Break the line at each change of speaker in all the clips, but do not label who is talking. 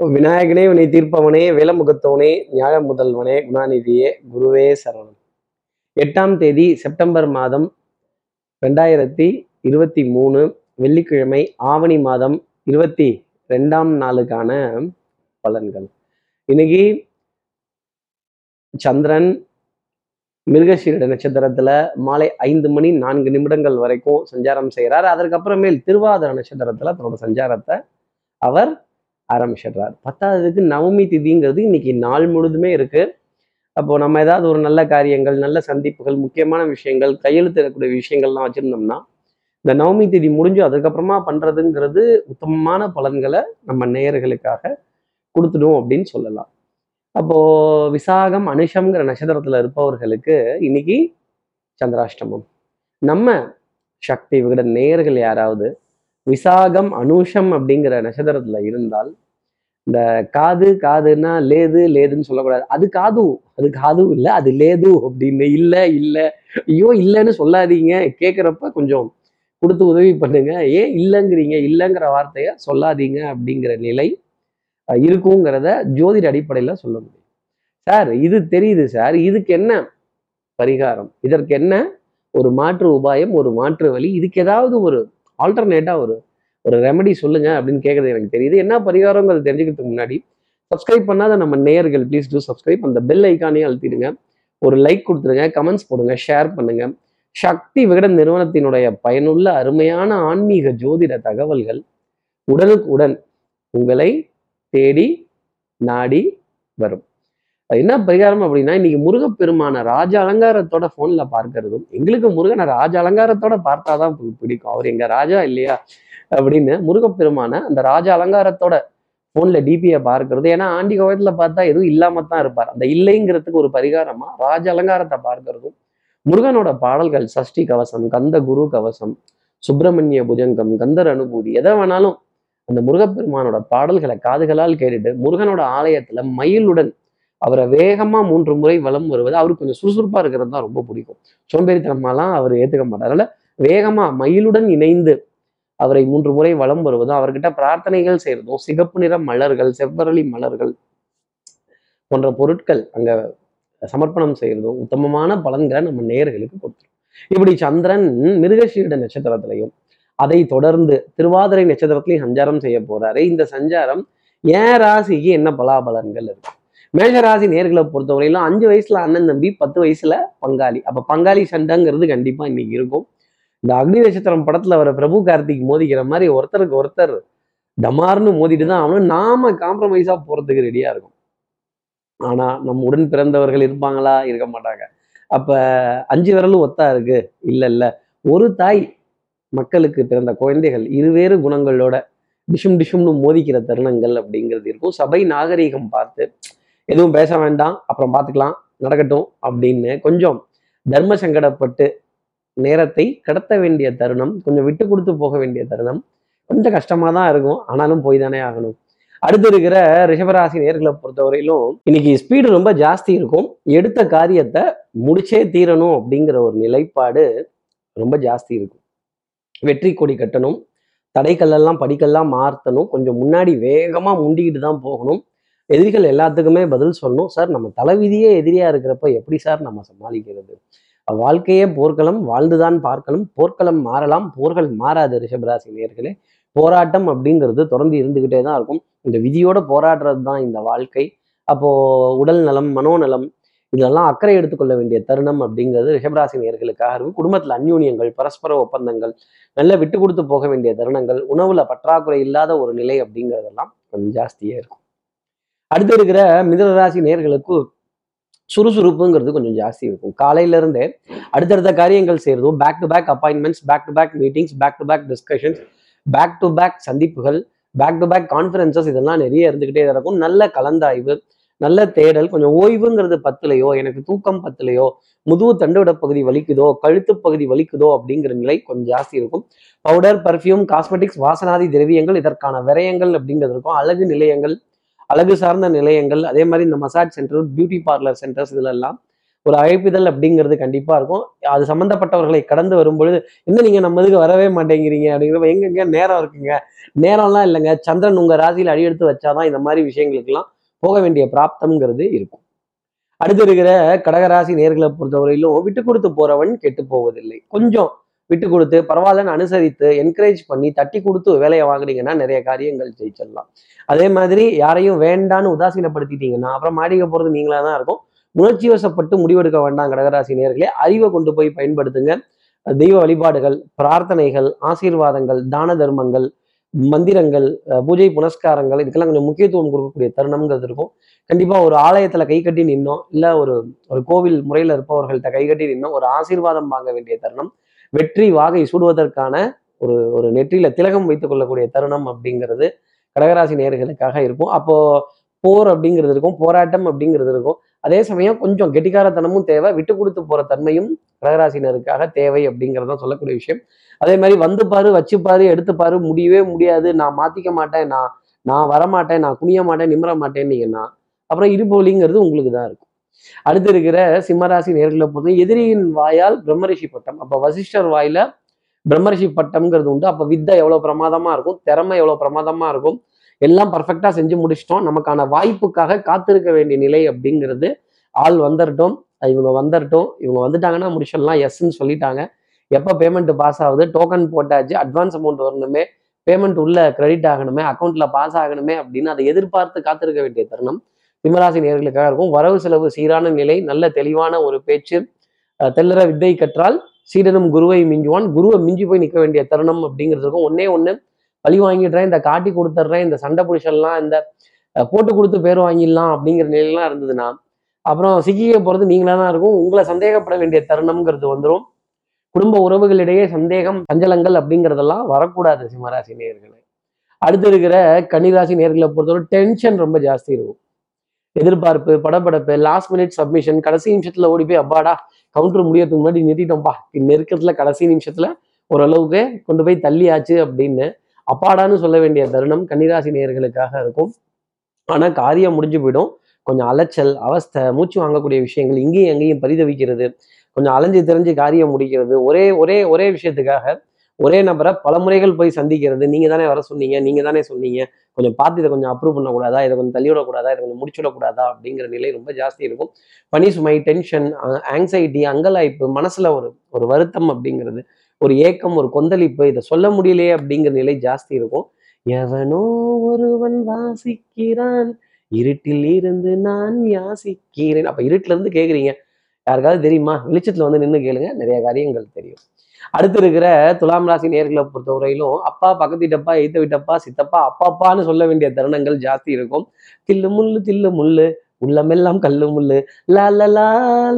விநாயகனே வினை தீர்ப்பவனே வேலமுகத்தவனே ஞாழ முதல்வனே குணாநிதியே குருவே சரணம். எட்டாம் தேதி செப்டம்பர் மாதம் ரெண்டாயிரத்தி இருபத்தி மூணு வெள்ளிக்கிழமை ஆவணி மாதம் இருபத்தி ரெண்டாம் நாளுக்கான பலன்கள். இன்னைக்கு சந்திரன் மிருகசீரட நட்சத்திரத்துல மாலை ஐந்து மணி நான்கு நிமிடங்கள் வரைக்கும் சஞ்சாரம் செய்கிறார் அதற்கப்புறமேல் திருவாதிர நட்சத்திரத்துல தன்னோட சஞ்சாரத்தை அவர் ஆரம்பிச்சிடுறார். பத்தாவதுக்கு நவமி திதிங்கிறது இன்னைக்கு நாள் முழுதுமே இருக்கு. அப்போ நம்ம ஏதாவது ஒரு நல்ல காரியங்கள் நல்ல சந்திப்புகள் முக்கியமான விஷயங்கள் கையெழுத்திடக்கூடிய விஷயங்கள்லாம் வச்சுருந்தோம்னா இந்த நவமி திதி முடிஞ்சு அதுக்கப்புறமா பண்ணுறதுங்கிறது உத்தமமான பலன்களை நம்ம நேயர்களுக்காக கொடுத்துடும் அப்படின்னு சொல்லலாம். அப்போது விசாகம் அனுஷம்ங்கிற நட்சத்திரத்தில் இருப்பவர்களுக்கு இன்னைக்கு சந்திராஷ்டமம். நம்ம சக்தி விகட நேயர்கள் யாராவது விசாகம் அனுஷம் அப்படிங்கிற நட்சத்திரத்துல இருந்தால் இந்த காது காதுன்னா லேது லேதுன்னு சொல்லக்கூடாது. அது காது அது காது இல்லை அது லேது அப்படின்னு இல்லை இல்லை ஐயோ இல்லைன்னு சொல்லாதீங்க. கேட்குறப்ப கொஞ்சம் கொடுத்து உதவி பண்ணுங்க. ஏன் இல்லைங்கிறீங்க? இல்லைங்கிற வார்த்தையை சொல்லாதீங்க அப்படிங்கிற நிலை இருக்குங்கிறத ஜோதிட அடிப்படையில் சொல்ல முடியும். சார் இது தெரியுது சார். இதுக்கு என்ன பரிகாரம்? இதற்கு என்ன ஒரு மாற்று உபாயம் ஒரு மாற்று வழி? இதுக்கு ஏதாவது ஒரு ஆல்டர்னேட்டாக ஒரு ஒரு ரெமெடி சொல்லுங்க அப்படின்னு கேட்குறது எனக்கு தெரியுது. என்ன பரிகாரங்கிறது தெரிஞ்சுக்கிறதுக்கு முன்னாடி சப்ஸ்கிரைப் பண்ணாத நம்ம நேயர்கள் ப்ளீஸ் டூ சப்ஸ்கிரைப் அந்த பெல் ஐக்கானே அழுத்திடுங்க. ஒரு லைக் கொடுத்துருங்க கமெண்ட்ஸ் போடுங்க ஷேர் பண்ணுங்க. சக்தி விகடன் நிறுவனத்தினுடைய பயனுள்ள அருமையான ஆன்மீக ஜோதிட தகவல்கள் உடனுக்குடன் உங்களை தேடி நாடி வரும். அது என்ன பரிகாரம் அப்படின்னா இன்னைக்கு முருகப்பெருமான ராஜ அலங்காரத்தோட போன்ல பார்க்கறதும் எங்களுக்கு முருகனை ராஜ அலங்காரத்தோட பார்த்தாதான் பிடிக்கும். அவர் எங்க ராஜா இல்லையா? அப்படின்னு முருகப்பெருமான அந்த ராஜ அலங்காரத்தோட போன்ல டிபியை பார்க்கறது. ஏன்னா ஆண்டி கோவத்துல பார்த்தா எதுவும் இல்லாம தான் இருப்பார். அந்த இல்லைங்கிறதுக்கு ஒரு பரிகாரமா ராஜ அலங்காரத்தை பார்க்கறதும் முருகனோட பாடல்கள் சஷ்டி கவசம் கந்த குரு கவசம் சுப்பிரமணிய புஜங்கம் கந்தர் அனுபூதி எதை வேணாலும் அந்த முருகப்பெருமானோட பாடல்களை காதுகளால் கேட்டுட்டு முருகனோட ஆலயத்துல மயிலுடன் அவரை வேகமா மூன்று முறை வளம் வருவது அவருக்கு கொஞ்சம் சுறுசுறுப்பா இருக்கிறது தான் ரொம்ப பிடிக்கும். சோம்பேறித்தனமாலாம் அவர் ஏத்துக்க மாட்டார். அதனால் வேகமா மயிலுடன் இணைந்து அவரை மூன்று முறை வளம் வருவதும் அவர்கிட்ட பிரார்த்தனைகள் செய்யறதும் சிகப்பு நிற மலர்கள் செவ்வரளி மலர்கள் போன்ற பொருட்கள் அங்க சமர்ப்பணம் செய்யறதும் உத்தமமான பலன்களை நம்ம நேயர்களுக்கு கொடுத்துரும். இப்படி சந்திரன் மிருகசீட நட்சத்திரத்திலையும் அதை தொடர்ந்து திருவாதிரை நட்சத்திரத்திலையும் சஞ்சாரம் செய்ய போறாரு. இந்த சஞ்சாரம் ஏன் ராசிக்கு என்ன பலாபலன்கள் இருக்கு? மேஷராசி நேர்களை பொறுத்தவரையிலும் அஞ்சு வயசுல அண்ணன் தம்பி பத்து வயசுல பங்காளி. அப்ப பங்காளி சண்டைங்கிறது கண்டிப்பா இன்னைக்கு இருக்கும். இந்த அக்னி நட்சத்திரம் படத்துல வர பிரபு கார்த்திக் மோதிக்கிற மாதிரி ஒருத்தருக்கு ஒருத்தர் டமார்னு மோதிட்டு தான் அவனும் நாம காம்ப்ரமைஸா போறதுக்கு ரெடியா இருக்கும். ஆனா நம்ம உடன் பிறந்தவர்கள் இருப்பாங்களா? இருக்க மாட்டாங்க. அப்ப அஞ்சு விரலும் ஒத்தா இருக்கு? இல்ல இல்ல. ஒரு தாய் மக்களுக்கு பிறந்த குழந்தைகள் இருவேறு குணங்களோட டிஷும் டிஷும்னு மோதிக்கிற தருணங்கள் அப்படிங்கிறது இருக்கும். சபை நாகரீகம் பார்த்து எதுவும் பேச வேண்டாம். அப்புறம் பார்த்துக்கலாம். நடக்கட்டும் அப்படின்னு கொஞ்சம் தர்ம சங்கடப்பட்டு நேரத்தை கடத்த வேண்டிய தருணம் கொஞ்சம் விட்டு கொடுத்து போக வேண்டிய தருணம் கொஞ்சம் கஷ்டமா தான் இருக்கும். ஆனாலும் போய் தானே ஆகணும். அடுத்து இருக்கிற ரிஷபராசி நேர்களை பொறுத்தவரையிலும் இன்னைக்கு ஸ்பீடு ரொம்ப ஜாஸ்தி இருக்கும். எடுத்த காரியத்தை முடிச்சே தீரணும் அப்படிங்கிற ஒரு நிலைப்பாடு ரொம்ப ஜாஸ்தி இருக்கும். வெற்றி கொடி கட்டணும். தடைக்கல்லெல்லாம் படிக்கல்லாம் மாற்றணும். கொஞ்சம் முன்னாடி வேகமாக முண்டிக்கிட்டு தான் போகணும். எதிரிகள் எல்லாத்துக்குமே பதில் சொல்லணும். சார் நம்ம தலைவிதியே எதிரியா இருக்கிறப்ப எப்படி சார் நம்ம சமாளிக்கிறது? வாழ்க்கையே போர்க்களம் வாழ்ந்துதான் பார்க்கணும். போர்க்களம் மாறலாம் போர்கள் மாறாது ரிஷபராசி நேர்களே போராட்டம் அப்படிங்கிறது தொடர்ந்து இருந்துகிட்டே தான் இருக்கும். இந்த விதியோட போராடுறது தான் இந்த வாழ்க்கை. அப்போ உடல் நலம் மனோநலம் இதெல்லாம் அக்கறை எடுத்துக்கொள்ள வேண்டிய தருணம் அப்படிங்கிறது ரிஷபராசி நேர்களுக்காக இருக்கும். குடும்பத்தில் அந்யூன்யங்கள் பரஸ்பர ஒப்பந்தங்கள் நல்ல விட்டு கொடுத்து போக வேண்டிய தருணங்கள் உணவுல பற்றாக்குறை இல்லாத ஒரு நிலை அப்படிங்கிறதெல்லாம் கொஞ்சம் ஜாஸ்தியே இருக்கும். அடுத்து இருக்கிற மிதனராசி நேர்களுக்கு சுறுசுறுப்புங்கிறது கொஞ்சம் ஜாஸ்தி இருக்கும். காலையில இருந்தே அடுத்தடுத்த காரியங்கள் செய்யறதும் back to back appointments back to back meetings back to back discussions back to back சந்திப்புகள் பேக் டு பேக் கான்ஃபரன்சஸ் இதெல்லாம் நிறைய இருந்துகிட்டே இருக்கும். நல்ல கலந்தாய்வு நல்ல தேடல் கொஞ்சம் ஓய்வுங்கிறது பத்துலையோ எனக்கு தூக்கம் பத்துலையோ முதுகு தண்டுவிட பகுதி வலிக்குதோ கழுத்து பகுதி வலிக்குதோ அப்படிங்கிற நிலை கொஞ்சம் ஜாஸ்தி இருக்கும். பவுடர் பர்ஃப்யூம் காஸ்மெட்டிக்ஸ் வாசனாதி திரவியங்கள் இதற்கான விரயங்கள் அப்படிங்கிறது இருக்கும். அழகு நிலையங்கள் அழகு சார்ந்த நிலையங்கள் அதே மாதிரி இந்த massage centre beauty parlour centres இதிலெல்லாம் ஒரு அழைப்பிதழ் அப்படிங்கிறது கண்டிப்பாக இருக்கும். அது சம்மந்தப்பட்டவர்களை கடந்து வரும்பொழுது என்ன நீங்க நம்ம இதுக்கு வரவே மாட்டேங்கிறீங்க? அப்படிங்கிறப்ப எங்கெங்க நேரம் இருக்குங்க? நேரம்லாம் இல்லைங்க. சந்திரன் உங்க ராசியில் அடியெடுத்து வச்சாதான் இந்த மாதிரி விஷயங்களுக்கெல்லாம் போக வேண்டிய பிராப்தம்ங்கிறது இருக்கும். அடுத்து இருக்கிற கடகராசி நேர்களை பொறுத்தவரையிலும் விட்டு கொடுத்து போறவன் கெட்டு போவதில்லை. கொஞ்சம் விட்டு கொடுத்து பரவாயில்லன்னு அனுசரித்து என்கரேஜ் பண்ணி தட்டி கொடுத்து வேலையை வாங்குனீங்கன்னா நிறைய காரியங்கள் ஜெயிச்சிடலாம். அதே மாதிரி யாரையும் வேண்டான்னு உதாசீனப்படுத்திட்டீங்கன்னா அப்புறம் மாடிக்க போறது நீங்களா தான் இருக்கும். உணர்ச்சி வசப்பட்டு முடிவெடுக்க வேண்டாம் கடகராசி நேர்களே. அறிவை கொண்டு போய் பயன்படுத்துங்க. தெய்வ வழிபாடுகள் பிரார்த்தனைகள் ஆசீர்வாதங்கள் தான தர்மங்கள் மந்திரங்கள் பூஜை புனஸ்காரங்கள் இதுக்கெல்லாம் கொஞ்சம் முக்கியத்துவம் கொடுக்கக்கூடிய தருணம்ங்கிறது இருக்கும். கண்டிப்பா ஒரு ஆலயத்துல கை கட்டி நின்னோம் இல்லை ஒரு ஒரு கோவில் முறையில் இருப்பவர்கள்ட்ட கை கட்டி நின்னோம் ஒரு ஆசீர்வாதம் வாங்க வேண்டிய தருணம். வெற்றி வாகை சூடுவதற்கான ஒரு ஒரு நெற்றியில திலகம் வைத்துக் கொள்ளக்கூடிய தருணம் அப்படிங்கிறது கடகராசி நேர்களுக்காக இருக்கும். அப்போ போர் அப்படிங்கிறது இருக்கும் போராட்டம் அப்படிங்கிறது இருக்கும். அதே சமயம் கொஞ்சம் கெட்டிக்காரத்தனமும் தேவை விட்டு கொடுத்து போற தன்மையும் கடகராசினருக்காக தேவை அப்படிங்கிறதான் சொல்லக்கூடிய விஷயம். அதே மாதிரி வந்து பாரு வச்சு பாரு எடுத்து பாரு முடியவே முடியாது. நான் மாத்திக்க மாட்டேன் நான் நான் வரமாட்டேன் நான் குனிய மாட்டேன் நிமிர மாட்டேன்னீங்கன்னா அப்புறம் இருபோலிங்கிறது உங்களுக்கு தான் இருக்கும். அடுத்து இருக்கிற சிம்மராசி நேர்களை பொறுத்த எதிரியின் வாயால் பிரம்மரிஷி பட்டம். அப்போ வசிஷ்டர் வாயில பிரம்மரிஷி பட்டம்ங்கிறது உண்டு. அப்ப வித்தை எவ்வளவு பிரமாதமா இருக்கும் திறமை எவ்வளவு பிரமாதமா இருக்கும் எல்லாம் பர்ஃபெக்டா செஞ்சு முடிச்சிட்டோம். நமக்கான வாய்ப்புக்காக காத்திருக்க வேண்டிய நிலை அப்படிங்கிறது ஆள் வந்துடட்டும் இவங்க வந்துடட்டும் இவங்க வந்துட்டாங்கன்னா முடிச்சிடலாம். எஸ்ன்னு சொல்லிட்டாங்க. எப்போ பேமெண்ட் பாஸ் ஆகுது? டோக்கன் போட்டாச்சு. அட்வான்ஸ் அமௌண்ட் வரணுமே. பேமெண்ட் உள்ள கிரெடிட் ஆகணுமே. அக்கௌண்ட்ல பாஸ் ஆகணுமே அப்படின்னு அதை எதிர்பார்த்து காத்திருக்க வேண்டிய தருணம். சிம்மராசி நேர்களுக்காக இருக்கும். வரவு செலவு சீரான நிலை நல்ல தெளிவான ஒரு பேச்சு அஹ் தெல்லற வித்தை கற்றால் சீடனும் குருவை மிஞ்சுவான். குருவை மிஞ்சி போய் நிற்க வேண்டிய தருணம் அப்படிங்கிறது இருக்கும். ஒன்னே ஒன்று பழி வாங்கிடுறேன் இந்த காட்டி கொடுத்துட்றேன் இந்த சண்டை பிடிச்சிடலாம் இந்த போட்டு கொடுத்து பேர் வாங்கிடலாம் அப்படிங்கிற நிலையெல்லாம் இருந்ததுன்னா அப்புறம் சிக்கிக்க போகிறது நீங்களா தான் இருக்கும். உங்களை சந்தேகப்பட வேண்டிய தருணம்ங்கிறது வந்துடும் குடும்ப உறவுகளிடையே சந்தேகம் சஞ்சலங்கள் அப்படிங்கிறதெல்லாம் வரக்கூடாது சிம்மராசி நேர்களை. அடுத்து இருக்கிற கன்னிராசி நேர்களை பொறுத்தவரை டென்ஷன் ரொம்ப ஜாஸ்தி இருக்கும். எதிர்பார்ப்பு படப்படப்பு லாஸ்ட் மினிட் சப்மிஷன் கடைசி நிமிஷத்துல ஓடி போய் அப்பாடா கவுண்டர் முடியறதுக்கு முன்னாடி நிறுத்திட்டோம்ப்பா. நெருக்கத்துல கடைசி நிமிஷத்துல ஓரளவுக்கு கொண்டு போய் தள்ளியாச்சு அப்படின்னு அப்பாடான்னு சொல்ல வேண்டிய தருணம் கன்னிராசி நேயர்களுக்காக இருக்கும். ஆனா காரியம் முடிஞ்சு போயிடும். கொஞ்சம் அலைச்சல் அவஸ்தை மூச்சு வாங்கக்கூடிய விஷயங்கள் இங்கேயும் எங்கேயும் பரிதவிக்கிறது. கொஞ்சம் அலைஞ்சு தெரிஞ்சு காரியம் முடிக்கிறது. ஒரே ஒரே ஒரே விஷயத்துக்காக ஒரே நபரை பல முறைகள் போய் சந்திக்கிறது. நீங்க தானே வர சொன்னீங்க நீங்க தானே சொன்னீங்க. கொஞ்சம் பார்த்து இதை கொஞ்சம் அப்ரூவ் பண்ணக்கூடாதா? இதை கொஞ்சம் தள்ளிவிடக்கூடாதா? இதை கொஞ்சம் முடிச்சுடக்கூடாதா அப்படிங்கிற நிலை ரொம்ப ஜாஸ்தி இருக்கும். பனி சுமை டென்ஷன் ஆங்ஸைட்டி அங்கலாய்ப்பு மனசுல ஒரு ஒரு வருத்தம் அப்படிங்கிறது ஒரு ஏக்கம் ஒரு கொந்தளிப்பு இதை சொல்ல முடியலையே அப்படிங்கிற நிலை ஜாஸ்தி இருக்கும். எவனோ ஒருவன் வாசிக்கிறான். இருட்டில் இருந்து நான் யாசிக்கிறேன். அப்ப இருட்டுல இருந்து கேக்குறீங்க. யாருக்காவது தெரியுமா? வெளிச்சத்துல வந்து நின்று கேளுங்க. நிறைய காரியங்கள் தெரியும். அடுத்து இருக்கிற துலாம் ராசி நேர்களை பொறுத்தவரையிலும் அப்பா பக்கத்து வீட்டப்பா எய்த்த விட்டப்பா சித்தப்பா அப்பாப்பான்னு சொல்ல வேண்டிய தருணங்கள் ஜாஸ்தி இருக்கும். தில்லு முள்ளு தில்லு முள்ளு உள்ளமெல்லாம் கல்லு முள்ளு. லலலா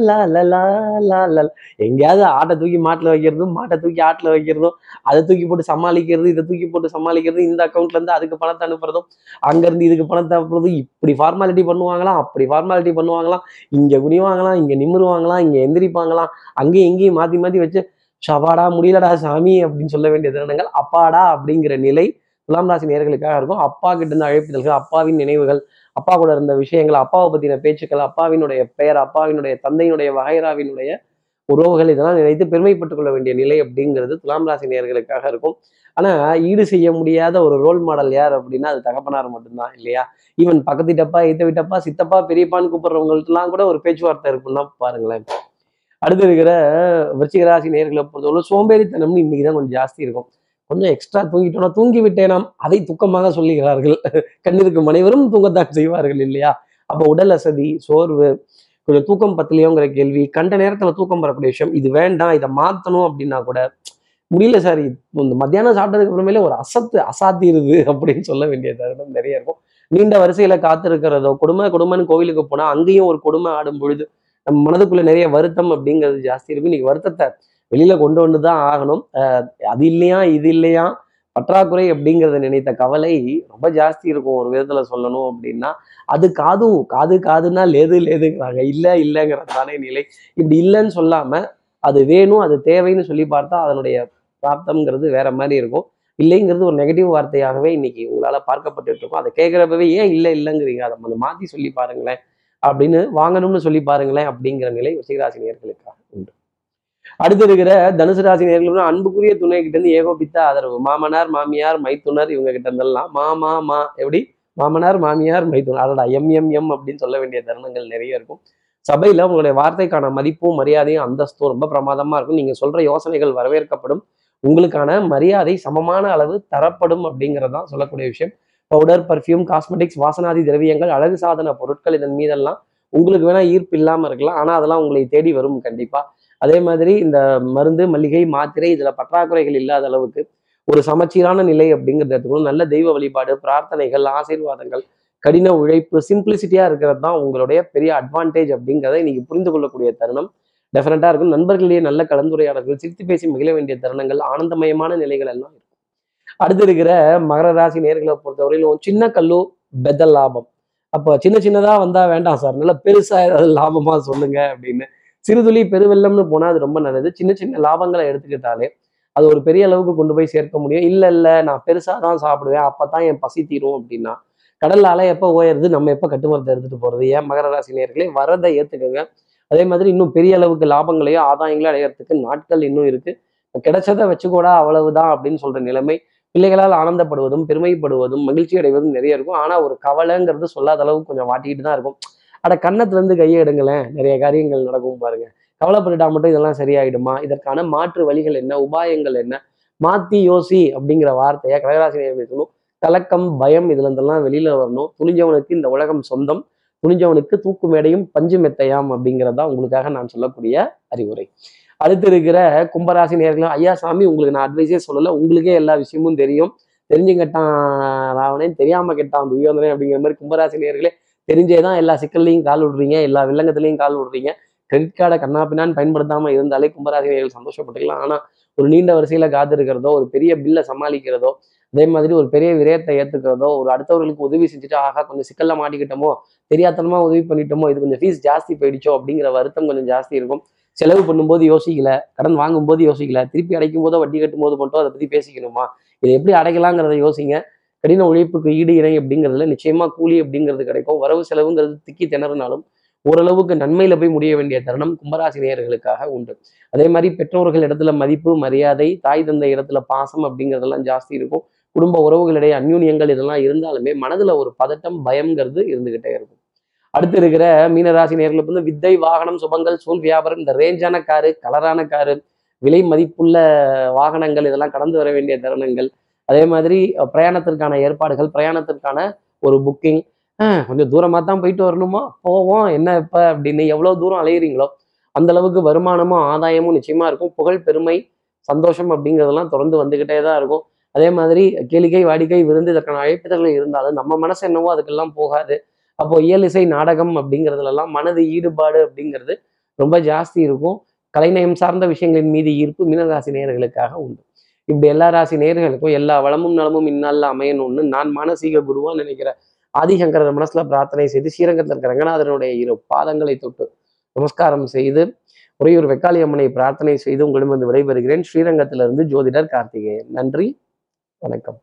லலலா லலல் எங்கேயாவது ஆட்டை தூக்கி மாட்டில் வைக்கிறதும் மாட்டை தூக்கி ஆட்டில் வைக்கிறதும் அதை தூக்கி போட்டு சமாளிக்கிறது இதை தூக்கி போட்டு சமாளிக்கிறது இந்த அக்கௌண்ட்லேருந்து அதுக்கு பணத்தை அனுப்புறதும் அங்கேருந்து இதுக்கு பணத்தை அனுப்புறதும் இப்படி ஃபார்மாலிட்டி பண்ணுவாங்களாம் அப்படி ஃபார்மாலிட்டி பண்ணுவாங்களாம். இங்கே குனிவாங்களாம் இங்கே நிமிருவாங்களாம் இங்கே எந்திரிப்பாங்களாம். அங்கேயும் இங்கேயும் மாற்றி மாற்றி வச்சு ஷபாடா முடியலடா சாமி அப்படின்னு சொல்ல வேண்டிய தருணங்கள் அப்பாடா அப்படிங்கிற நிலை துலாம் ராசி நேர்களுக்காக இருக்கும். அப்பா கிட்ட இருந்து அழைப்புதல்கள் அப்பாவின் நினைவுகள் அப்பா கூட இருந்த விஷயங்கள் அப்பாவை பத்தின பேச்சுக்கள் அப்பாவினுடைய பெயர் அப்பாவினுடைய தந்தையினுடைய வகைராவினுடைய உறவுகள் இதெல்லாம் நினைத்து பெருமைப்பட்டுக் கொள்ள வேண்டிய நிலை அப்படிங்கிறது துலாம் ராசி நேர்களுக்காக இருக்கும். ஆனா ஈடு செய்ய முடியாத ஒரு ரோல் மாடல் யார் அப்படின்னா அது தகப்பனார் மட்டும்தான் இல்லையா? ஈவன் பக்கத்து வீட்டப்பா எய்த்த வீட்டப்பா சித்தப்பா பெரியப்பான்னு கூப்பிடுறவங்கள்ட்டலாம் கூட ஒரு பேச்சுவார்த்தை இருக்குன்னா பாருங்களேன். அடுத்து இருக்கிற விருச்சிகராசி நேர்களை பொறுத்தவரை சோம்பேறித்தனம்னு இன்னைக்கு தான் கொஞ்சம் ஜாஸ்தி இருக்கும். கொஞ்சம் எக்ஸ்ட்ரா தூங்கிட்டோம்னா தூங்கி விட்டேனாம் அதை துக்கமாக சொல்லுகிறார்கள். கண்ணிருக்கும் அனைவரும் தூங்கத்தான் செய்வார்கள் இல்லையா? அப்போ உடல் அசதி சோர்வு கொஞ்சம் தூக்கம் பத்தலையோங்கிற கேள்வி கண்ட நேரத்துல தூக்கம் வரக்கூடிய விஷயம் இது வேண்டாம் இதை மாத்தணும் அப்படின்னா கூட முடியல சார். இந்த மத்தியானம் சாப்பிட்டதுக்கு அப்புறமேலே ஒரு அசத்து அசாத்திருது அப்படின்னு சொல்ல வேண்டிய தருணம் நிறைய இருக்கும். நீண்ட வரிசையில காத்திருக்கிறதோ கொடுமை கொடுமைன்னு கோவிலுக்கு போனா அங்கேயும் ஒரு கொடுமை ஆடும் பொழுது நம்ம மனதுக்குள்ள நிறைய வருத்தம் அப்படிங்கிறது ஜாஸ்தி இருக்கும் இன்னைக்கு வருத்தத்தை வெளியில கொண்டு வந்து தான் ஆகணும். அஹ் அது இல்லையா இது இல்லையா பற்றாக்குறை அப்படிங்கிறத நினைத்த கவலை ரொம்ப ஜாஸ்தி இருக்கும் ஒரு விதத்துல சொல்லணும் அப்படின்னா. அது காதும் காது காதுன்னா லேது லேதுங்கிறாங்க. இல்லை இல்லைங்கிறது தானே நிலை இப்படி இல்லைன்னு சொல்லாம அது வேணும் அது தேவைன்னு சொல்லி பார்த்தா அதனுடைய பிராப்தம்ங்கிறது வேற மாதிரி இருக்கும். இல்லைங்கிறது ஒரு நெகட்டிவ் வார்த்தையாகவே இன்னைக்கு உங்களால் பார்க்கப்பட்டுட்டு இருக்கும். அதை கேட்குறப்பவே ஏன் இல்லை இல்லைங்கிறீங்க. அதை மாற்றி சொல்லி பாருங்களேன். அப்படின்னு வாங்கணும்னு சொல்லி பாருங்களேன் அப்படிங்கிற நிலை ரிஷிகராசி நேர்களுக்காக உண்டு. அடுத்து இருக்கிற தனுசு ராசி நேர்களும் அன்புக்குரிய துணை கிட்ட இருந்து ஏகோபித்த ஆதரவு. மாமனார் மாமியார் மைத்துனர் இவங்க கிட்ட இருந்தெல்லாம் மாமா மா எப்படி? மாமனார் மாமியார் மைத்துனர். அதோட எம் எம் எம் அப்படின்னு சொல்ல வேண்டிய தருணங்கள் நிறைய இருக்கும். சபையில உங்களுடைய வார்த்தைக்கான மதிப்பும் மரியாதையும் அந்தஸ்தும் ரொம்ப பிரமாதமா இருக்கும். நீங்க சொல்ற யோசனைகள் வரவேற்கப்படும். உங்களுக்கான மரியாதை சமமான அளவு தரப்படும் அப்படிங்கிறதான் சொல்லக்கூடிய விஷயம். பவுடர் பர்ஃப்யூம் காஸ்மெட்டிக்ஸ் வாசனாதி திரவியங்கள் அழகு சாதன பொருட்கள் இதன் மீதெல்லாம் உங்களுக்கு வேணா ஈர்ப்பு இல்லாம இருக்கலாம். ஆனா அதெல்லாம் உங்களை தேடி வரும் கண்டிப்பா. அதே மாதிரி இந்த மருந்து மல்லிகை மாத்திரை இதுல பற்றாக்குறைகள் இல்லாத அளவுக்கு ஒரு சமச்சீரான நிலை அப்படிங்கிறதுக்கும் நல்ல தெய்வ வழிபாடு பிரார்த்தனைகள் ஆசீர்வாதங்கள் கடின உழைப்பு சிம்பிளிசிட்டியாக இருக்கிறது தான் உங்களுடைய பெரிய அட்வான்டேஜ் அப்படிங்கிறத இன்னைக்கு புரிந்து கொள்ளக்கூடிய தருணம். டெஃபினட்டாக இருக்கும். நண்பர்களிடையே நல்ல கலந்துரையாடல்கள் சிரித்து பேசி மகிழ வேண்டிய தருணங்கள் ஆனந்தமயமான நிலைகள் எல்லாம் இருக்கும். அடுத்து இருக்கிற மகர ராசி நேர்களை பொறுத்தவரையிலும் சின்ன கல்லு பெத லாபம். அப்போ சின்ன சின்னதாக வந்தால் வேண்டாம் சார். நல்லா பெருசாக ஏதாவது லாபமாக சொல்லுங்க அப்படின்னு. சிறுதுளி பெருவெள்ளம்னு போனால் அது ரொம்ப நல்லது. சின்ன சின்ன லாபங்களை எடுத்துக்கிட்டாலே அது ஒரு பெரிய அளவுக்கு கொண்டு போய் சேர்க்க முடியும். இல்லை இல்லை நான் பெருசாக தான் சாப்பிடுவேன். அப்போ தான் என் பசி தீரும் அப்படின்னா கடல்ல அலை எப்போ ஓயறது நம்ம எப்போ கட்டுமரத்தை எடுத்துகிட்டு போகிறது ஏன் மகர ராசி நேர்களே வரதை ஏற்றுக்கோங்க அதே மாதிரி இன்னும் பெரிய அளவுக்கு லாபங்களையோ ஆதாயங்களையோ அடையிறதுக்கு நாட்கள் இன்னும் இருக்குது கிடைச்சதை வச்சுக்கூடா அவ்வளவுதான் அப்படின்னு சொல்கிற நிலைமை பிள்ளைகளால் ஆனந்தப்படுவதும் பெருமைப்படுவதும் மகிழ்ச்சி அடைவதும் நிறைய இருக்கும். ஆனா ஒரு கவலைங்கிறது சொல்லாத அளவுக்கு கொஞ்சம் வாட்டிக்கிட்டு தான் இருக்கும். அட கன்னத்துல இருந்து கையை எடுங்களேன். நிறைய காரியங்கள் நடக்கும் பாருங்க. கவலைப்பட்டுட்டா மட்டும் இதெல்லாம் சரியாயிடுமா? இதற்கான மாற்று வழிகள் என்ன? உபாயங்கள் என்ன? மாத்தி யோசி அப்படிங்கிற வார்த்தையை கடகராசி சொல்லணும். கலக்கம் பயம் இதுல இருந்தெல்லாம் வெளியில வரணும். துணிஞ்சவனுக்கு இந்த உலகம் சொந்தம். துணிஞ்சவனுக்கு தூக்கு மேடையும் பஞ்சு மெத்தையாம் அப்படிங்கிறதா உங்களுக்காக நான் சொல்லக்கூடிய அறிவுரை. அடுத்து இருக்கிற கும்பராசி நேர்களும் ஐயா சாமி உங்களுக்கு நான் அட்வைஸே சொல்லலை. உங்களுக்கே எல்லா விஷயமும் தெரியும். தெரிஞ்சு கெட்டான் ராவணன். தெரியாம கெட்டான் துரியோதனே அப்படிங்கிற மாதிரி கும்பராசி நேர்களே தெரிஞ்சே தான் எல்லா சிக்கல்லையும் கால் விடுறீங்க எல்லா வில்லங்கத்திலையும் கால் விடுறீங்க. கிரெடிட் கார்டை கண்ணாப்பினான்னு பயன்படுத்தாம இருந்தாலே கும்பராசி நேர்கள் சந்தோஷப்பட்டுக்கலாம். ஆனால் ஒரு நீண்ட வரிசையில் காத்திருக்கிறதோ ஒரு பெரிய பில்லை சமாளிக்கிறதோ அதே மாதிரி ஒரு பெரிய விரயத்தை ஏத்துக்கிறதோ ஒரு அடுத்தவர்களுக்கு உதவி செஞ்சுட்டு ஆகா கொஞ்சம் சிக்கலில் மாட்டிக்கிட்டோமோ தெரியாதனமாக உதவி பண்ணிட்டோமோ இது கொஞ்சம் ஃபீஸ் ஜாஸ்தி போயிடுச்சோ அப்படிங்கிற வருத்தம் கொஞ்சம் ஜாஸ்தி இருக்கும். செலவு பண்ணும்போது யோசிக்கல கடன் வாங்கும்போது யோசிக்கல திருப்பி அடைக்கும் போதோ வட்டி கட்டும் போது மட்டும் அதை பத்தி பேசிக்கணுமா? இதை எப்படி அடைக்கலாங்கிறத யோசிங்க. கடின உழைப்புக்கு ஈடு இணை அப்படிங்கிறதுல நிச்சயமா கூலி அப்படிங்கிறது கிடைக்கும். வரவு செலவுங்கிறது திக்கி திணறினாலும் ஓரளவுக்கு நன்மையில போய் முடிய வேண்டிய தருணம் கும்பராசி நேயர்களுக்காக உண்டு. அதே மாதிரி பெற்றோர்கள் இடத்துல மதிப்பு மரியாதை தாய் தந்தை இடத்துல பாசம் அப்படிங்கிறதெல்லாம் ஜாஸ்தி இருக்கும். குடும்ப உறவுகளிடையே அந்யூன்யங்கள் இதெல்லாம் இருந்தாலுமே மனதுல ஒரு பதட்டம் பயம்ங்கிறது இருந்துகிட்டே இருக்கும். அடுத்து இருக்கிற மீனராசி நேர்களுக்கு வந்து வித்தை வாகனம் சுபங்கள் சூழ் வியாபாரம் இந்த ரேஞ்சான காரு கலரான காரு விலை மதிப்புள்ள வாகனங்கள் இதெல்லாம் கடந்து வர வேண்டிய தருணங்கள். அதே மாதிரி பிரயாணத்திற்கான ஏற்பாடுகள் பிரயாணத்திற்கான ஒரு புக்கிங் கொஞ்சம் தூரமாக தான் போயிட்டு வரணுமா? போவோம். என்ன இப்போ அப்படின்னு எவ்வளோ தூரம் அலையிறீங்களோ அந்த அளவுக்கு வருமானமும் ஆதாயமும் நிச்சயமாக இருக்கும். புகழ் பெருமை சந்தோஷம் அப்படிங்கிறதெல்லாம் தொடர்ந்து வந்துக்கிட்டே தான் இருக்கும். அதே மாதிரி கேளிக்கை வாடிக்கை விருந்து இதற்கான அழைப்பிதழ்கள் இருந்தாலும் நம்ம மனசு என்னவோ அதுக்கெல்லாம் போகாது. அப்போ இயல் இசை நாடகம் அப்படிங்கிறதுலலாம் மனது ஈடுபாடு அப்படிங்கிறது ரொம்ப ஜாஸ்தி இருக்கும். கலைநயம் சார்ந்த விஷயங்களின் மீது ஈர்ப்பு மீனராசி நேயர்களுக்காக உண்டு. இப்படி எல்லா ராசி நேயர்களுக்கும் எல்லா வளமும் நலமும் இந்நாளில் அமையணும்னு நான் மானசீக குருவா நினைக்கிற ஆதிசங்கரர் மனசுல பிரார்த்தனை செய்து ஸ்ரீரங்கத்தில் இருக்கிற ரங்கநாதனுடைய இரு பாதங்களை தொட்டு நமஸ்காரம் செய்து உறையூர் வெக்காளி அம்மனை பிரார்த்தனை செய்து உங்களிடம் வந்து விடைபெறுகிறேன். ஸ்ரீரங்கத்திலிருந்து ஜோதிடர் கார்த்திகேயன். நன்றி. வணக்கம்.